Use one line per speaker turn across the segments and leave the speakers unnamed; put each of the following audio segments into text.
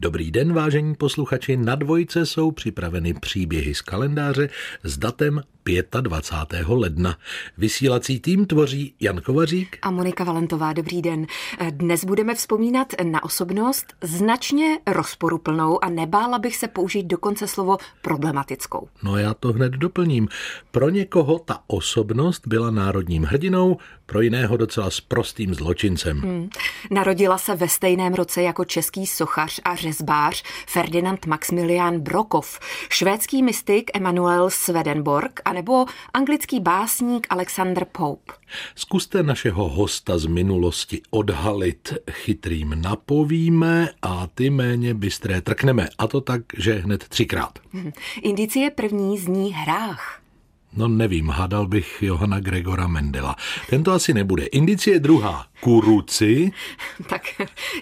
Dobrý den, vážení posluchači. Na dvojce jsou připraveny příběhy z kalendáře s datem 25. ledna. Vysílací tým tvoří Jan Kovařík
a Monika Valentová. Dobrý den. Dnes budeme vzpomínat na osobnost značně rozporuplnou a nebála bych se použít dokonce slovo problematickou.
No já to hned doplním. Pro někoho ta osobnost byla národním hrdinou, pro jiného docela s prostým zločincem. Hmm.
Narodila se ve stejném roce jako český sochař a řezbář Ferdinand Maximilian Brokov, švédský mystik Emanuel Swedenborg a nebo anglický básník Alexander Pope.
Zkuste našeho hosta z minulosti odhalit. Chytrým napovíme a ty méně bystré trkneme. A to tak, že hned třikrát.
Indicie první zní hrách.
No nevím, hádal bych Johana Gregora Mendela. Tento asi nebude. Indicie druhá. Kuruci.
tak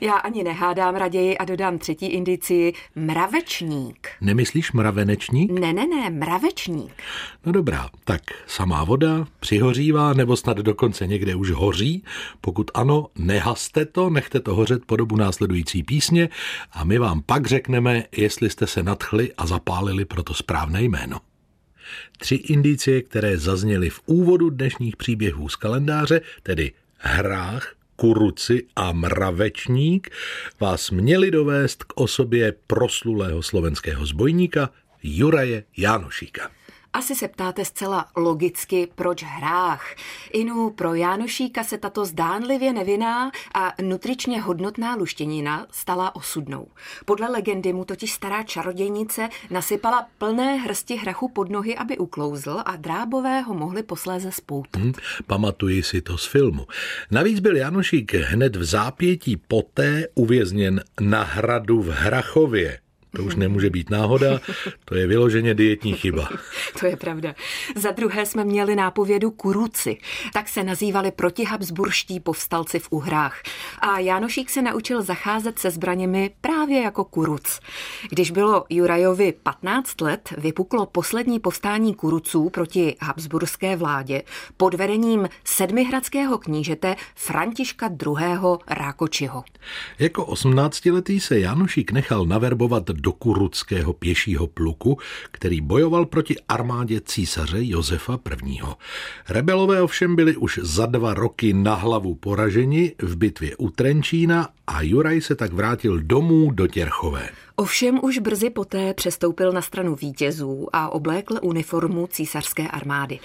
já ani nehádám raději a dodám třetí indici mravečník.
Nemyslíš mravenečník?
Ne, ne, ne, mravečník.
No dobrá, tak samá voda přihořívá nebo snad dokonce někde už hoří? Pokud ano, nehaste to, nechte to hořet po dobu následující písně a my vám pak řekneme, jestli jste se nadchli a zapálili pro to správné jméno. Tři indicie, které zazněly v úvodu dnešních příběhů z kalendáře, tedy hrách, kuruci a mravečník, vás měli dovést k osobě proslulého slovenského zbojníka Juraje Jánošíka.
Asi se ptáte zcela logicky, proč hrách. Inu pro Jánošíka se tato zdánlivě nevinná a nutričně hodnotná luštěnina stala osudnou. Podle legendy mu totiž stará čarodějnice nasypala plné hrsti hrachu pod nohy, aby uklouzl a drábové ho mohli posléze spoutat. Hmm,
pamatuji si to z filmu. Navíc byl Janošík hned v zápětí poté uvězněn na hradu v Hrachově. To už nemůže být náhoda, to je vyloženě dietní chyba.
to je pravda. Za druhé jsme měli nápovědu kuruci. Tak se nazývali protihabsburští povstalci v Uhrách. A Jánošík se naučil zacházet se zbraněmi právě jako kuruc. Když bylo Jurajovi 15 let, vypuklo poslední povstání kuruců proti habsburské vládě pod vedením sedmihradského knížete Františka II. Rákočiho.
Jako 18-letý se Jánošík nechal naverbovat do kuruckého pěšího pluku, který bojoval proti armádě císaře Josefa I. Rebelové ovšem byli už za dva roky na hlavu poraženi v bitvě u Trenčína a Juraj se tak vrátil domů do Těrchové.
Ovšem už brzy poté přestoupil na stranu vítězů a oblékl uniformu císařské armády.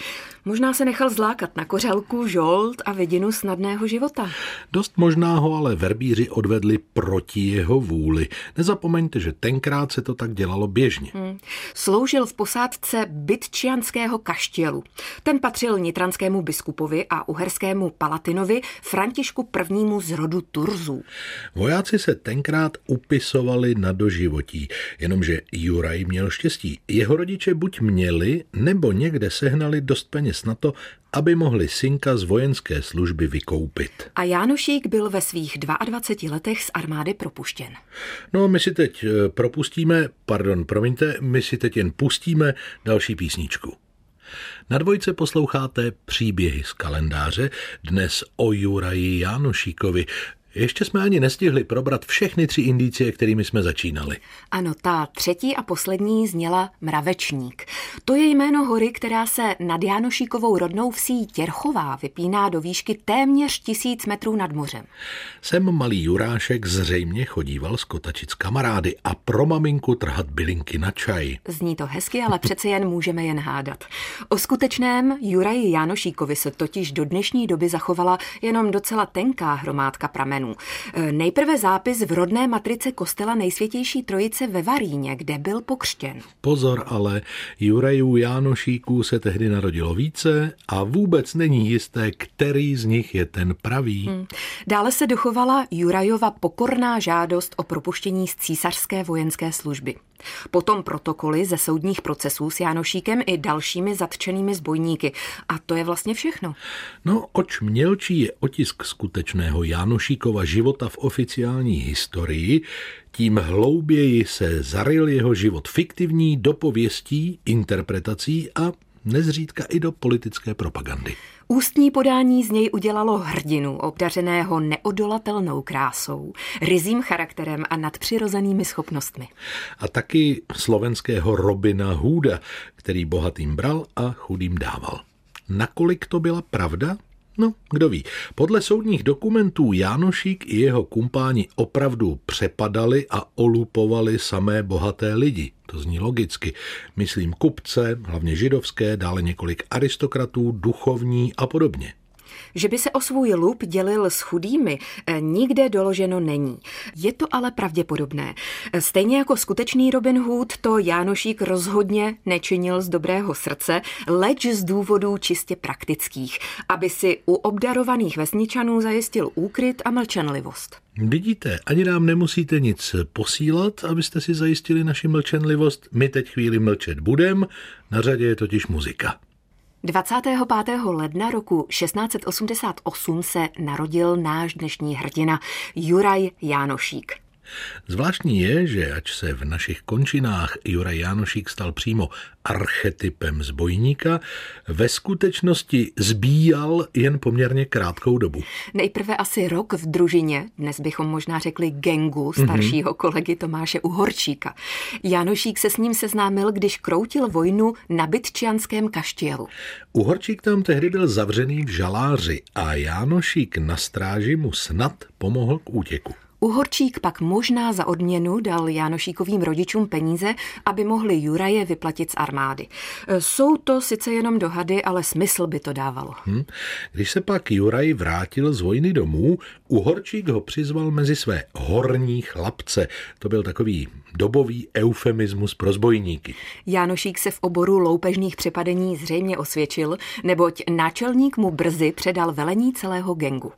Možná se nechal zlákat na kořelku, žolt a vidinu snadného života.
Dost možná ho ale verbíři odvedli proti jeho vůli. Nezapomeňte, že tenkrát se to tak dělalo běžně. Hmm.
Sloužil v posádce bytčianského kaštělu. Ten patřil nitranskému biskupovi a uherskému palatinovi Františku I. z rodu Turzů.
Vojáci se tenkrát upisovali na dožití životí, jenomže Juraj měl štěstí. Jeho rodiče buď měli, nebo někde sehnali dost peněz na to, aby mohli synka z vojenské služby vykoupit.
A Jánošík byl ve svých 22 letech z armády propuštěn.
No, my si teď eh, propustíme, pardon, promiňte, my si teď jen pustíme další písničku. Na dvojce posloucháte příběhy z kalendáře, dnes o Juraji Jánošíkovi, ještě jsme ani nestihli probrat všechny tři indicie, kterými jsme začínali.
Ano, ta třetí a poslední zněla Mravečník. To je jméno hory, která se nad Jánošíkovou rodnou vsí Těrchová vypíná do výšky téměř tisíc metrů nad mořem.
Sem malý Jurášek zřejmě chodíval skotačit s kamarády a pro maminku trhat bylinky na čaj.
Zní to hezky, ale přece jen můžeme jen hádat. O skutečném Juraji Jánošíkovi se totiž do dnešní doby zachovala jenom docela tenká hromádka pramenů křesťanů. E, nejprve zápis v rodné matrice kostela nejsvětější trojice ve Varíně, kde byl pokřtěn.
Pozor ale, Jurajů Jánošíků se tehdy narodilo více a vůbec není jisté, který z nich je ten pravý. Hmm.
Dále se dochovala Jurajova pokorná žádost o propuštění z císařské vojenské služby. Potom protokoly ze soudních procesů s Jánošíkem i dalšími zatčenými zbojníky. A to je vlastně všechno.
No, oč mělčí je otisk skutečného Jánošíkova života v oficiální historii, tím hlouběji se zaryl jeho život fiktivní dopověstí, interpretací a nezřídka i do politické propagandy.
Ústní podání z něj udělalo hrdinu, obdařeného neodolatelnou krásou, rizím charakterem a nadpřirozenými schopnostmi.
A taky slovenského Robina Hooda, který bohatým bral a chudým dával. Nakolik to byla pravda? No, kdo ví. Podle soudních dokumentů Jánošík i jeho kumpáni opravdu přepadali a olupovali samé bohaté lidi. To zní logicky. Myslím kupce, hlavně židovské, dále několik aristokratů, duchovní a podobně.
Že by se o svůj lup dělil s chudými, eh, nikde doloženo není. Je to ale pravděpodobné. Stejně jako skutečný Robin Hood to Jánošík rozhodně nečinil z dobrého srdce, leč z důvodů čistě praktických, aby si u obdarovaných vesničanů zajistil úkryt a mlčenlivost.
Vidíte, ani nám nemusíte nic posílat, abyste si zajistili naši mlčenlivost. My teď chvíli mlčet budem, na řadě je totiž muzika.
25. ledna roku 1688 se narodil náš dnešní hrdina Juraj Jánošík.
Zvláštní je, že ač se v našich končinách Juraj Jánošík stal přímo archetypem zbojníka, ve skutečnosti zbíjal jen poměrně krátkou dobu.
Nejprve asi rok v družině, dnes bychom možná řekli gengu staršího mm-hmm. kolegy Tomáše Uhorčíka. Jánošík se s ním seznámil, když kroutil vojnu na Bytčianském kaštělu.
Uhorčík tam tehdy byl zavřený v žaláři a Jánošík na stráži mu snad pomohl k útěku.
Uhorčík pak možná za odměnu dal Jánošíkovým rodičům peníze, aby mohli Juraje vyplatit z armády. Jsou to sice jenom dohady, ale smysl by to dávalo. Hmm.
Když se pak Juraj vrátil z vojny domů, Uhorčík ho přizval mezi své horní chlapce. To byl takový dobový eufemismus pro zbojníky.
Jánošík se v oboru loupežných přepadení zřejmě osvědčil, neboť náčelník mu brzy předal velení celého gengu.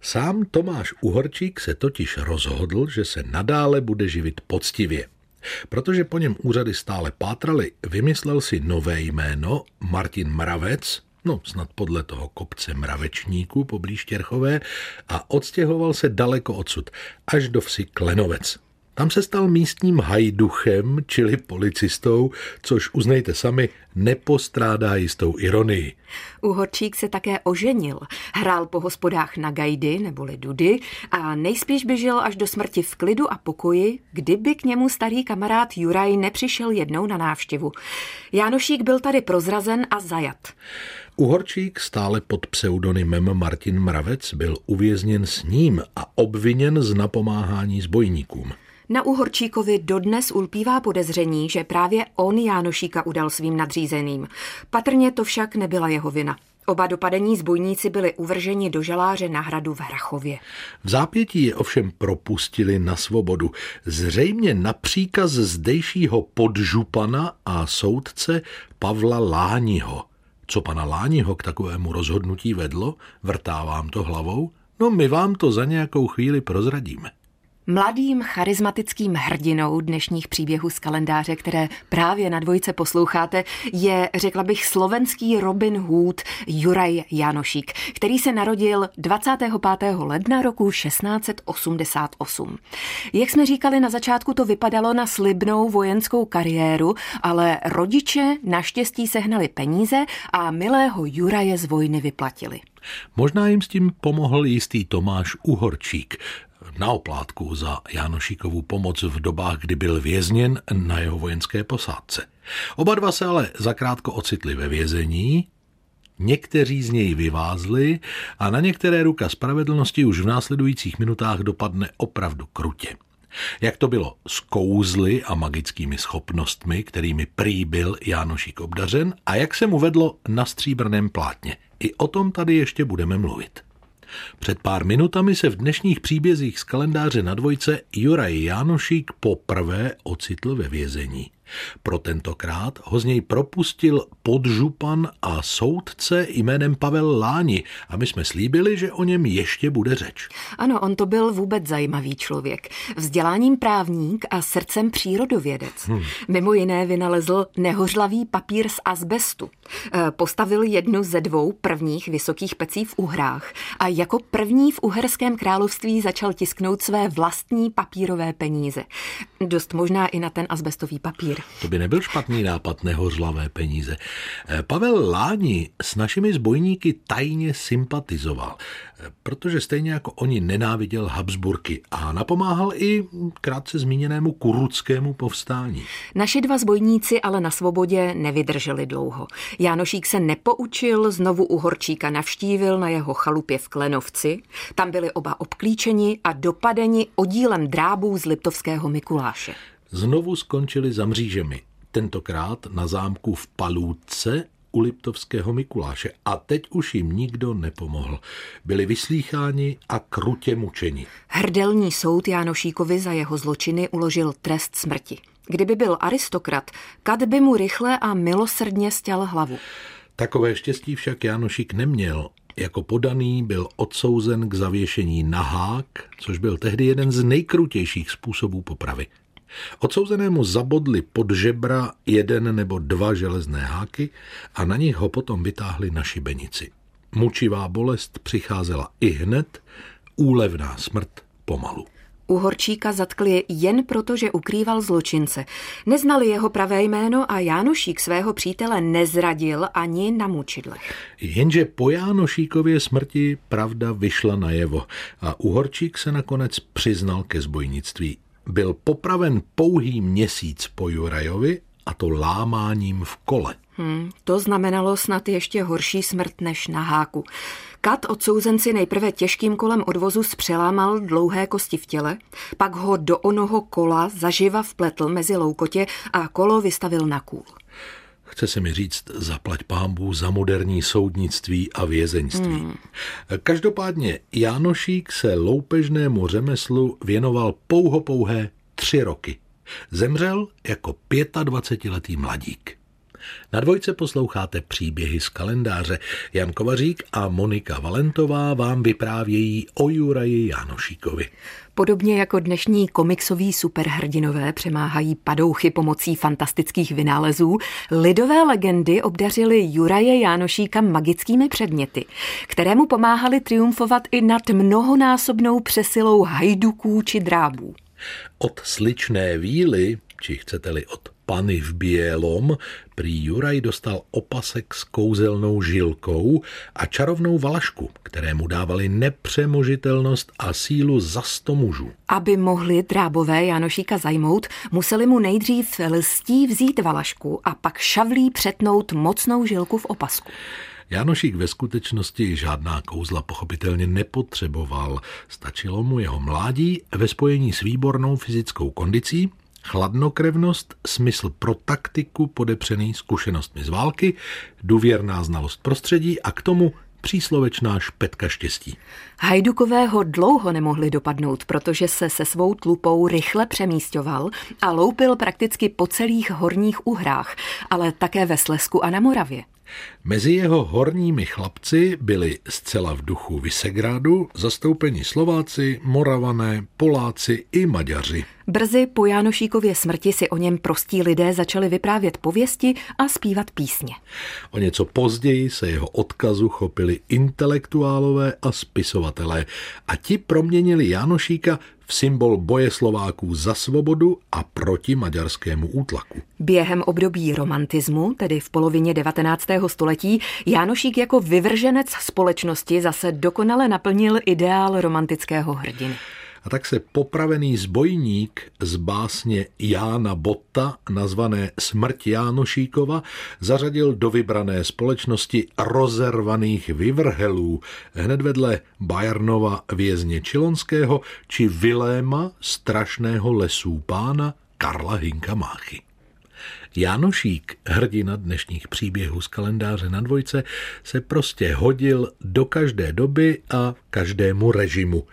Sám Tomáš Uhorčík se totiž rozhodl, že se nadále bude živit poctivě. Protože po něm úřady stále pátrali, vymyslel si nové jméno Martin Mravec, no snad podle toho kopce mravečníků poblíž Těrchové, a odstěhoval se daleko odsud, až do vsi Klenovec. Tam se stal místním hajduchem, čili policistou, což uznejte sami, nepostrádá jistou ironii.
Uhorčík se také oženil. Hrál po hospodách na gajdy neboli dudy a nejspíš by žil až do smrti v klidu a pokoji, kdyby k němu starý kamarád Juraj nepřišel jednou na návštěvu. Jánošík byl tady prozrazen a zajat.
Uhorčík stále pod pseudonymem Martin Mravec byl uvězněn s ním a obviněn z napomáhání zbojníkům.
Na Uhorčíkovi dodnes ulpívá podezření, že právě on Jánošíka udal svým nadřízeným. Patrně to však nebyla jeho vina. Oba dopadení zbojníci byli uvrženi do žaláře na hradu v Hrachově.
V zápětí je ovšem propustili na svobodu. Zřejmě na příkaz zdejšího podžupana a soudce Pavla Lániho. Co pana Lániho k takovému rozhodnutí vedlo? Vrtá vám to hlavou? No my vám to za nějakou chvíli prozradíme.
Mladým charismatickým hrdinou dnešních příběhů z kalendáře, které právě na dvojce posloucháte, je, řekla bych, slovenský Robin Hood Juraj Janošík, který se narodil 25. ledna roku 1688. Jak jsme říkali na začátku, to vypadalo na slibnou vojenskou kariéru, ale rodiče naštěstí sehnali peníze a milého Juraje z vojny vyplatili.
Možná jim s tím pomohl jistý Tomáš Uhorčík, na oplátku za Janošíkovu pomoc v dobách, kdy byl vězněn na jeho vojenské posádce. Oba dva se ale zakrátko ocitli ve vězení, Někteří z něj vyvázli a na některé ruka spravedlnosti už v následujících minutách dopadne opravdu krutě. Jak to bylo s kouzly a magickými schopnostmi, kterými prý byl Jánošík obdařen a jak se mu vedlo na stříbrném plátně. I o tom tady ještě budeme mluvit. Před pár minutami se v dnešních příbězích z kalendáře na dvojce Juraj Jánošík poprvé ocitl ve vězení. Pro tentokrát ho z něj propustil podžupan a soudce jménem Pavel Láni a my jsme slíbili, že o něm ještě bude řeč.
Ano, on to byl vůbec zajímavý člověk. Vzděláním právník a srdcem přírodovědec. Hmm. Mimo jiné vynalezl nehořlavý papír z azbestu. E, postavil jednu ze dvou prvních vysokých pecí v Uhrách a jako první v Uherském království začal tisknout své vlastní papírové peníze. Dost možná i na ten azbestový papír. Papír.
To by nebyl špatný nápad nehořlavé peníze. Eh, Pavel Láni s našimi zbojníky tajně sympatizoval, eh, protože stejně jako oni nenáviděl Habsburky a napomáhal i krátce zmíněnému kuruckému povstání.
Naši dva zbojníci ale na svobodě nevydrželi dlouho. Jánošík se nepoučil, znovu u Horčíka navštívil na jeho chalupě v Klenovci. Tam byli oba obklíčeni a dopadeni oddílem drábů z Liptovského Mikuláše.
Znovu skončili za mřížemi, tentokrát na zámku v Palůdce u Liptovského Mikuláše a teď už jim nikdo nepomohl. Byli vyslýcháni a krutě mučeni.
Hrdelní soud Jánošíkovi za jeho zločiny uložil trest smrti. Kdyby byl aristokrat, Kat by mu rychle a milosrdně stěl hlavu.
Takové štěstí však Jánošík neměl. Jako podaný byl odsouzen k zavěšení na hák, což byl tehdy jeden z nejkrutějších způsobů popravy. Odsouzenému zabodli pod žebra jeden nebo dva železné háky a na nich ho potom vytáhli na šibenici. Mučivá bolest přicházela i hned, úlevná smrt pomalu.
U Horčíka zatkli jen proto, že ukrýval zločince. Neznali jeho pravé jméno a Jánošík svého přítele nezradil ani na mučidlech.
Jenže po Jánošíkově smrti pravda vyšla najevo a Uhorčík se nakonec přiznal ke zbojnictví. Byl popraven pouhý měsíc po Jurajovi a to lámáním v kole.
Hmm, to znamenalo snad ještě horší smrt než na háku. Kat odsouzenci nejprve těžkým kolem odvozu zpřelámal dlouhé kosti v těle, pak ho do onoho kola zaživa vpletl mezi loukotě a kolo vystavil na kůl.
Chce se mi říct, zaplať pámbu za moderní soudnictví a vězeňství. Hmm. Každopádně Jánošík se loupežnému řemeslu věnoval pouho pouhé tři roky. Zemřel jako 25-letý mladík. Na dvojce posloucháte příběhy z kalendáře. Jan Kovařík a Monika Valentová vám vyprávějí o Juraji Janošíkovi.
Podobně jako dnešní komiksoví superhrdinové přemáhají padouchy pomocí fantastických vynálezů, lidové legendy obdařily Juraje Jánošíka magickými předměty, kterému pomáhali triumfovat i nad mnohonásobnou přesilou hajduků či drábů.
Od sličné víly, či chcete-li od Pany v Bělom prý Juraj dostal opasek s kouzelnou žilkou a čarovnou valašku, které mu dávali nepřemožitelnost a sílu za sto mužů.
Aby mohli drábové Janošíka zajmout, museli mu nejdřív lstí vzít valašku a pak šavlí přetnout mocnou žilku v opasku.
Janošík ve skutečnosti žádná kouzla pochopitelně nepotřeboval. Stačilo mu jeho mládí ve spojení s výbornou fyzickou kondicí, chladnokrevnost, smysl pro taktiku podepřený zkušenostmi z války, důvěrná znalost prostředí a k tomu příslovečná špetka štěstí.
Hajdukové ho dlouho nemohli dopadnout, protože se se svou tlupou rychle přemístěval a loupil prakticky po celých horních uhrách, ale také ve Slesku a na Moravě.
Mezi jeho horními chlapci byli zcela v duchu Visegrádu zastoupeni Slováci, Moravané, Poláci i Maďaři.
Brzy po Jánošíkově smrti si o něm prostí lidé začali vyprávět pověsti a zpívat písně.
O něco později se jeho odkazu chopili intelektuálové a spisovatelé a ti proměnili Jánošíka v symbol boje Slováků za svobodu a proti maďarskému útlaku.
Během období romantismu, tedy v polovině 19. století, Jánošík jako vyvrženec společnosti zase dokonale naplnil ideál romantického hrdiny.
A tak se popravený zbojník z básně Jána Botta, nazvané Smrt Jánošíkova, zařadil do vybrané společnosti rozervaných vyvrhelů, hned vedle Bajarnova vězně Čilonského či Viléma strašného lesů pána Karla Hinka Máchy. Jánošík, hrdina dnešních příběhů z kalendáře na dvojce, se prostě hodil do každé doby a každému režimu.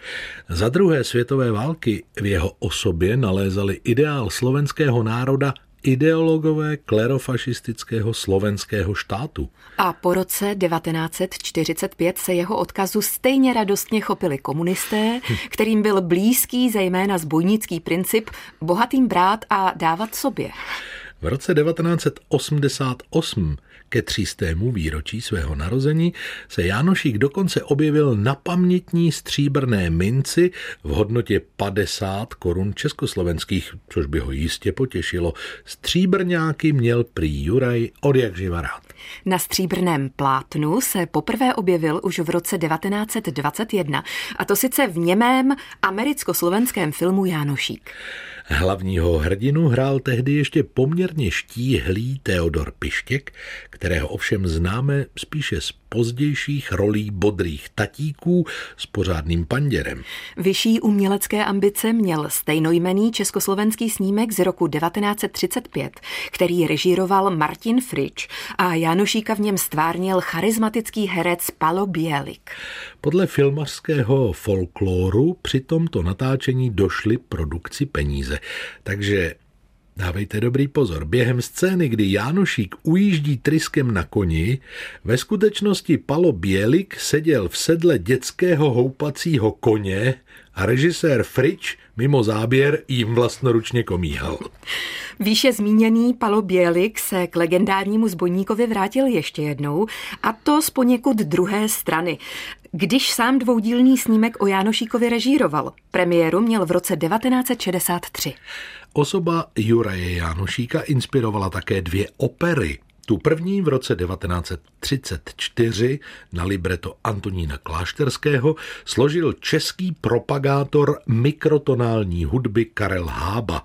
Za druhé světové války v jeho osobě nalézali ideál slovenského národa ideologové klerofašistického slovenského štátu.
A po roce 1945 se jeho odkazu stejně radostně chopili komunisté, kterým byl blízký zejména zbojnický princip bohatým brát a dávat sobě.
V roce 1988 ke třístému výročí svého narození se Jánošík dokonce objevil na pamětní stříbrné minci v hodnotě 50 korun československých, což by ho jistě potěšilo. Stříbrňáky měl prý Juraj od jak rád.
Na stříbrném plátnu se poprvé objevil už v roce 1921, a to sice v němém americko-slovenském filmu Jánošík.
Hlavního hrdinu hrál tehdy ještě poměrně štíhlý Teodor Pištěk, kterého ovšem známe spíše z pozdějších rolí bodrých tatíků s pořádným panděrem.
Vyšší umělecké ambice měl stejnojmený československý snímek z roku 1935, který režíroval Martin Frič a Janošíka v něm stvárnil charismatický herec Palo Bielik.
Podle filmařského folkloru při tomto natáčení došly produkci peníze, takže Dávejte dobrý pozor. Během scény, kdy Jánošík ujíždí tryskem na koni, ve skutečnosti Palo Bělik seděl v sedle dětského houpacího koně a režisér Frič mimo záběr jim vlastnoručně komíhal.
Výše zmíněný Palo Bělik se k legendárnímu zbojníkovi vrátil ještě jednou, a to z poněkud druhé strany. Když sám dvoudílný snímek o Jánošíkovi režíroval, premiéru měl v roce 1963.
Osoba Juraje Jánošíka inspirovala také dvě opery. Tu první v roce 1934 na libreto Antonína Klášterského složil český propagátor mikrotonální hudby Karel Hába.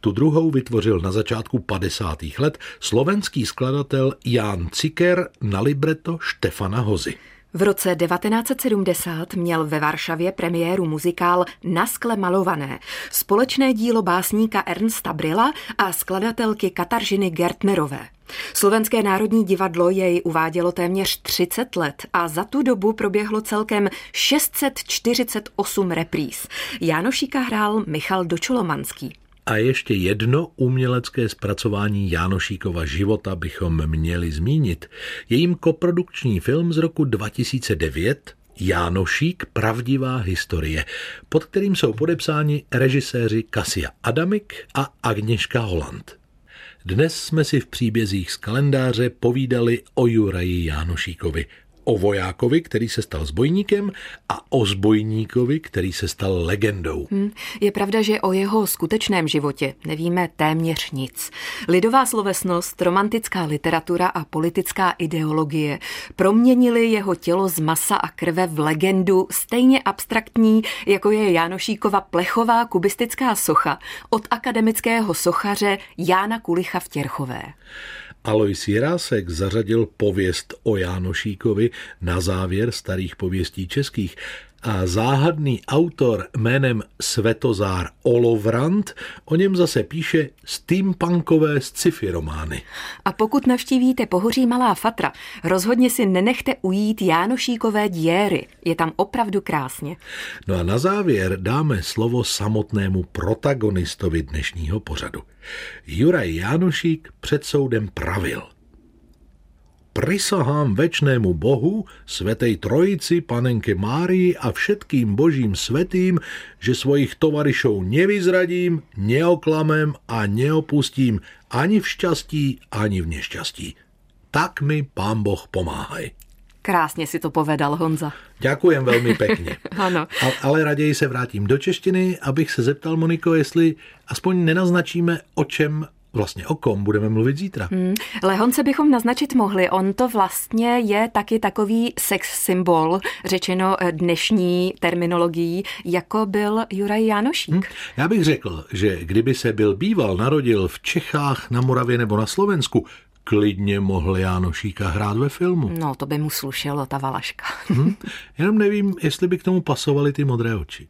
Tu druhou vytvořil na začátku 50. let slovenský skladatel Ján Ciker na libreto Štefana Hozy.
V roce 1970 měl ve Varšavě premiéru muzikál Na skle malované, společné dílo básníka Ernsta Brilla a skladatelky Kataržiny Gertnerové. Slovenské národní divadlo jej uvádělo téměř 30 let a za tu dobu proběhlo celkem 648 repríz. Jánošíka hrál Michal Dočolomanský.
A ještě jedno umělecké zpracování Jánošíkova života bychom měli zmínit. Jejím koprodukční film z roku 2009 Jánošík Pravdivá historie, pod kterým jsou podepsáni režiséři Kasia Adamik a Agněška Holland. Dnes jsme si v příbězích z kalendáře povídali o Juraji Jánošíkovi – o vojákovi, který se stal zbojníkem a o zbojníkovi, který se stal legendou. Hmm,
je pravda, že o jeho skutečném životě nevíme téměř nic. Lidová slovesnost, romantická literatura a politická ideologie proměnili jeho tělo z masa a krve v legendu stejně abstraktní, jako je Jánošíkova plechová kubistická socha od akademického sochaře Jána Kulicha v Těrchové.
Alois Jirásek zařadil pověst o Jánošíkovi na závěr starých pověstí českých a záhadný autor jménem Svetozár Olovrant o něm zase píše steampunkové sci-fi romány.
A pokud navštívíte pohoří Malá Fatra, rozhodně si nenechte ujít Jánošíkové diéry. Je tam opravdu krásně.
No a na závěr dáme slovo samotnému protagonistovi dnešního pořadu. Juraj Jánošík před soudem pravil – prisahám večnému Bohu, svetej trojici, panenke Márii a všetkým božím svetým, že svojich tovarišov nevyzradím, neoklamem a neopustím ani v šťastí, ani v nešťastí. Tak mi pán Boh pomáhaj.
Krásně si to povedal, Honza.
Děkujem velmi pěkně.
ano.
Ale, ale raději se vrátím do češtiny, abych se zeptal, Moniko, jestli aspoň nenaznačíme, o čem Vlastně o kom budeme mluvit zítra? Hmm.
Lehonce bychom naznačit mohli. On to vlastně je taky takový sex symbol, řečeno dnešní terminologií, jako byl Juraj Janošík. Hmm.
Já bych řekl, že kdyby se byl býval narodil v Čechách, na Moravě nebo na Slovensku, klidně mohl Jánošíka hrát ve filmu.
No, to by mu slušelo, ta valaška.
hmm. Jenom nevím, jestli by k tomu pasovaly ty modré oči.